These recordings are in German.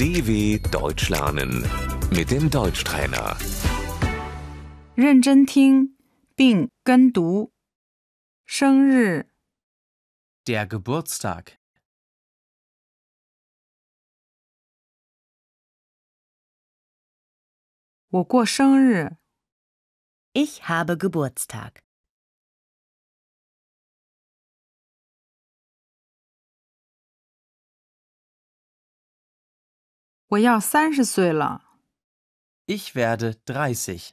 DW Deutsch lernen mit dem Deutschtrainer. 认真听并跟读。生日、 Der Geburtstag. 我过生日， Ich habe Geburtstag. 我要三十岁了。 Ich werde 30.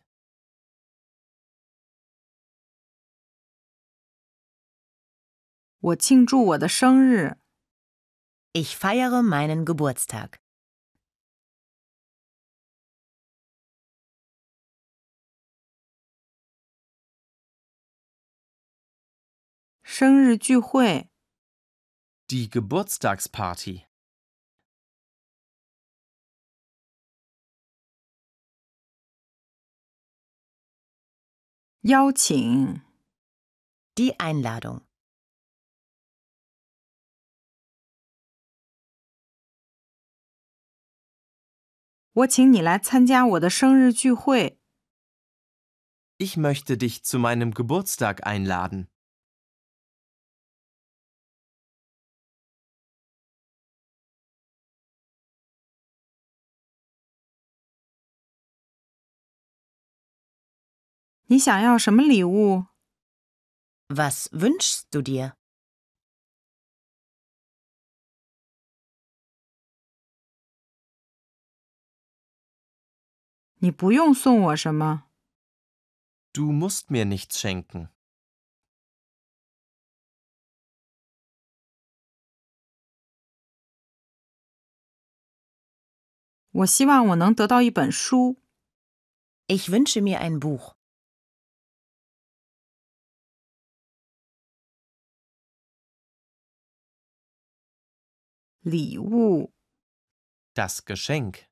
我庆祝我的生日。 Ich feiere meinen Geburtstag. 生日聚会， Die Geburtstagsparty. 邀请，die Einladung. Ich möchte dich zu meinem Geburtstag einladen. 你想要什么礼物？ Was wünschst du dir? 你不用送我什么。 Du musst mir nichts schenken. 我希望我能得到一本书。 Ich wünsche mir ein Buch. 礼物， Das Geschenk.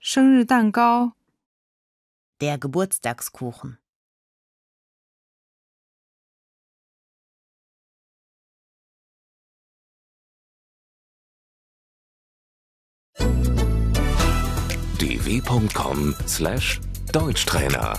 生日蛋糕， Der Geburtstagskuchen. dw.com/deutschtrainer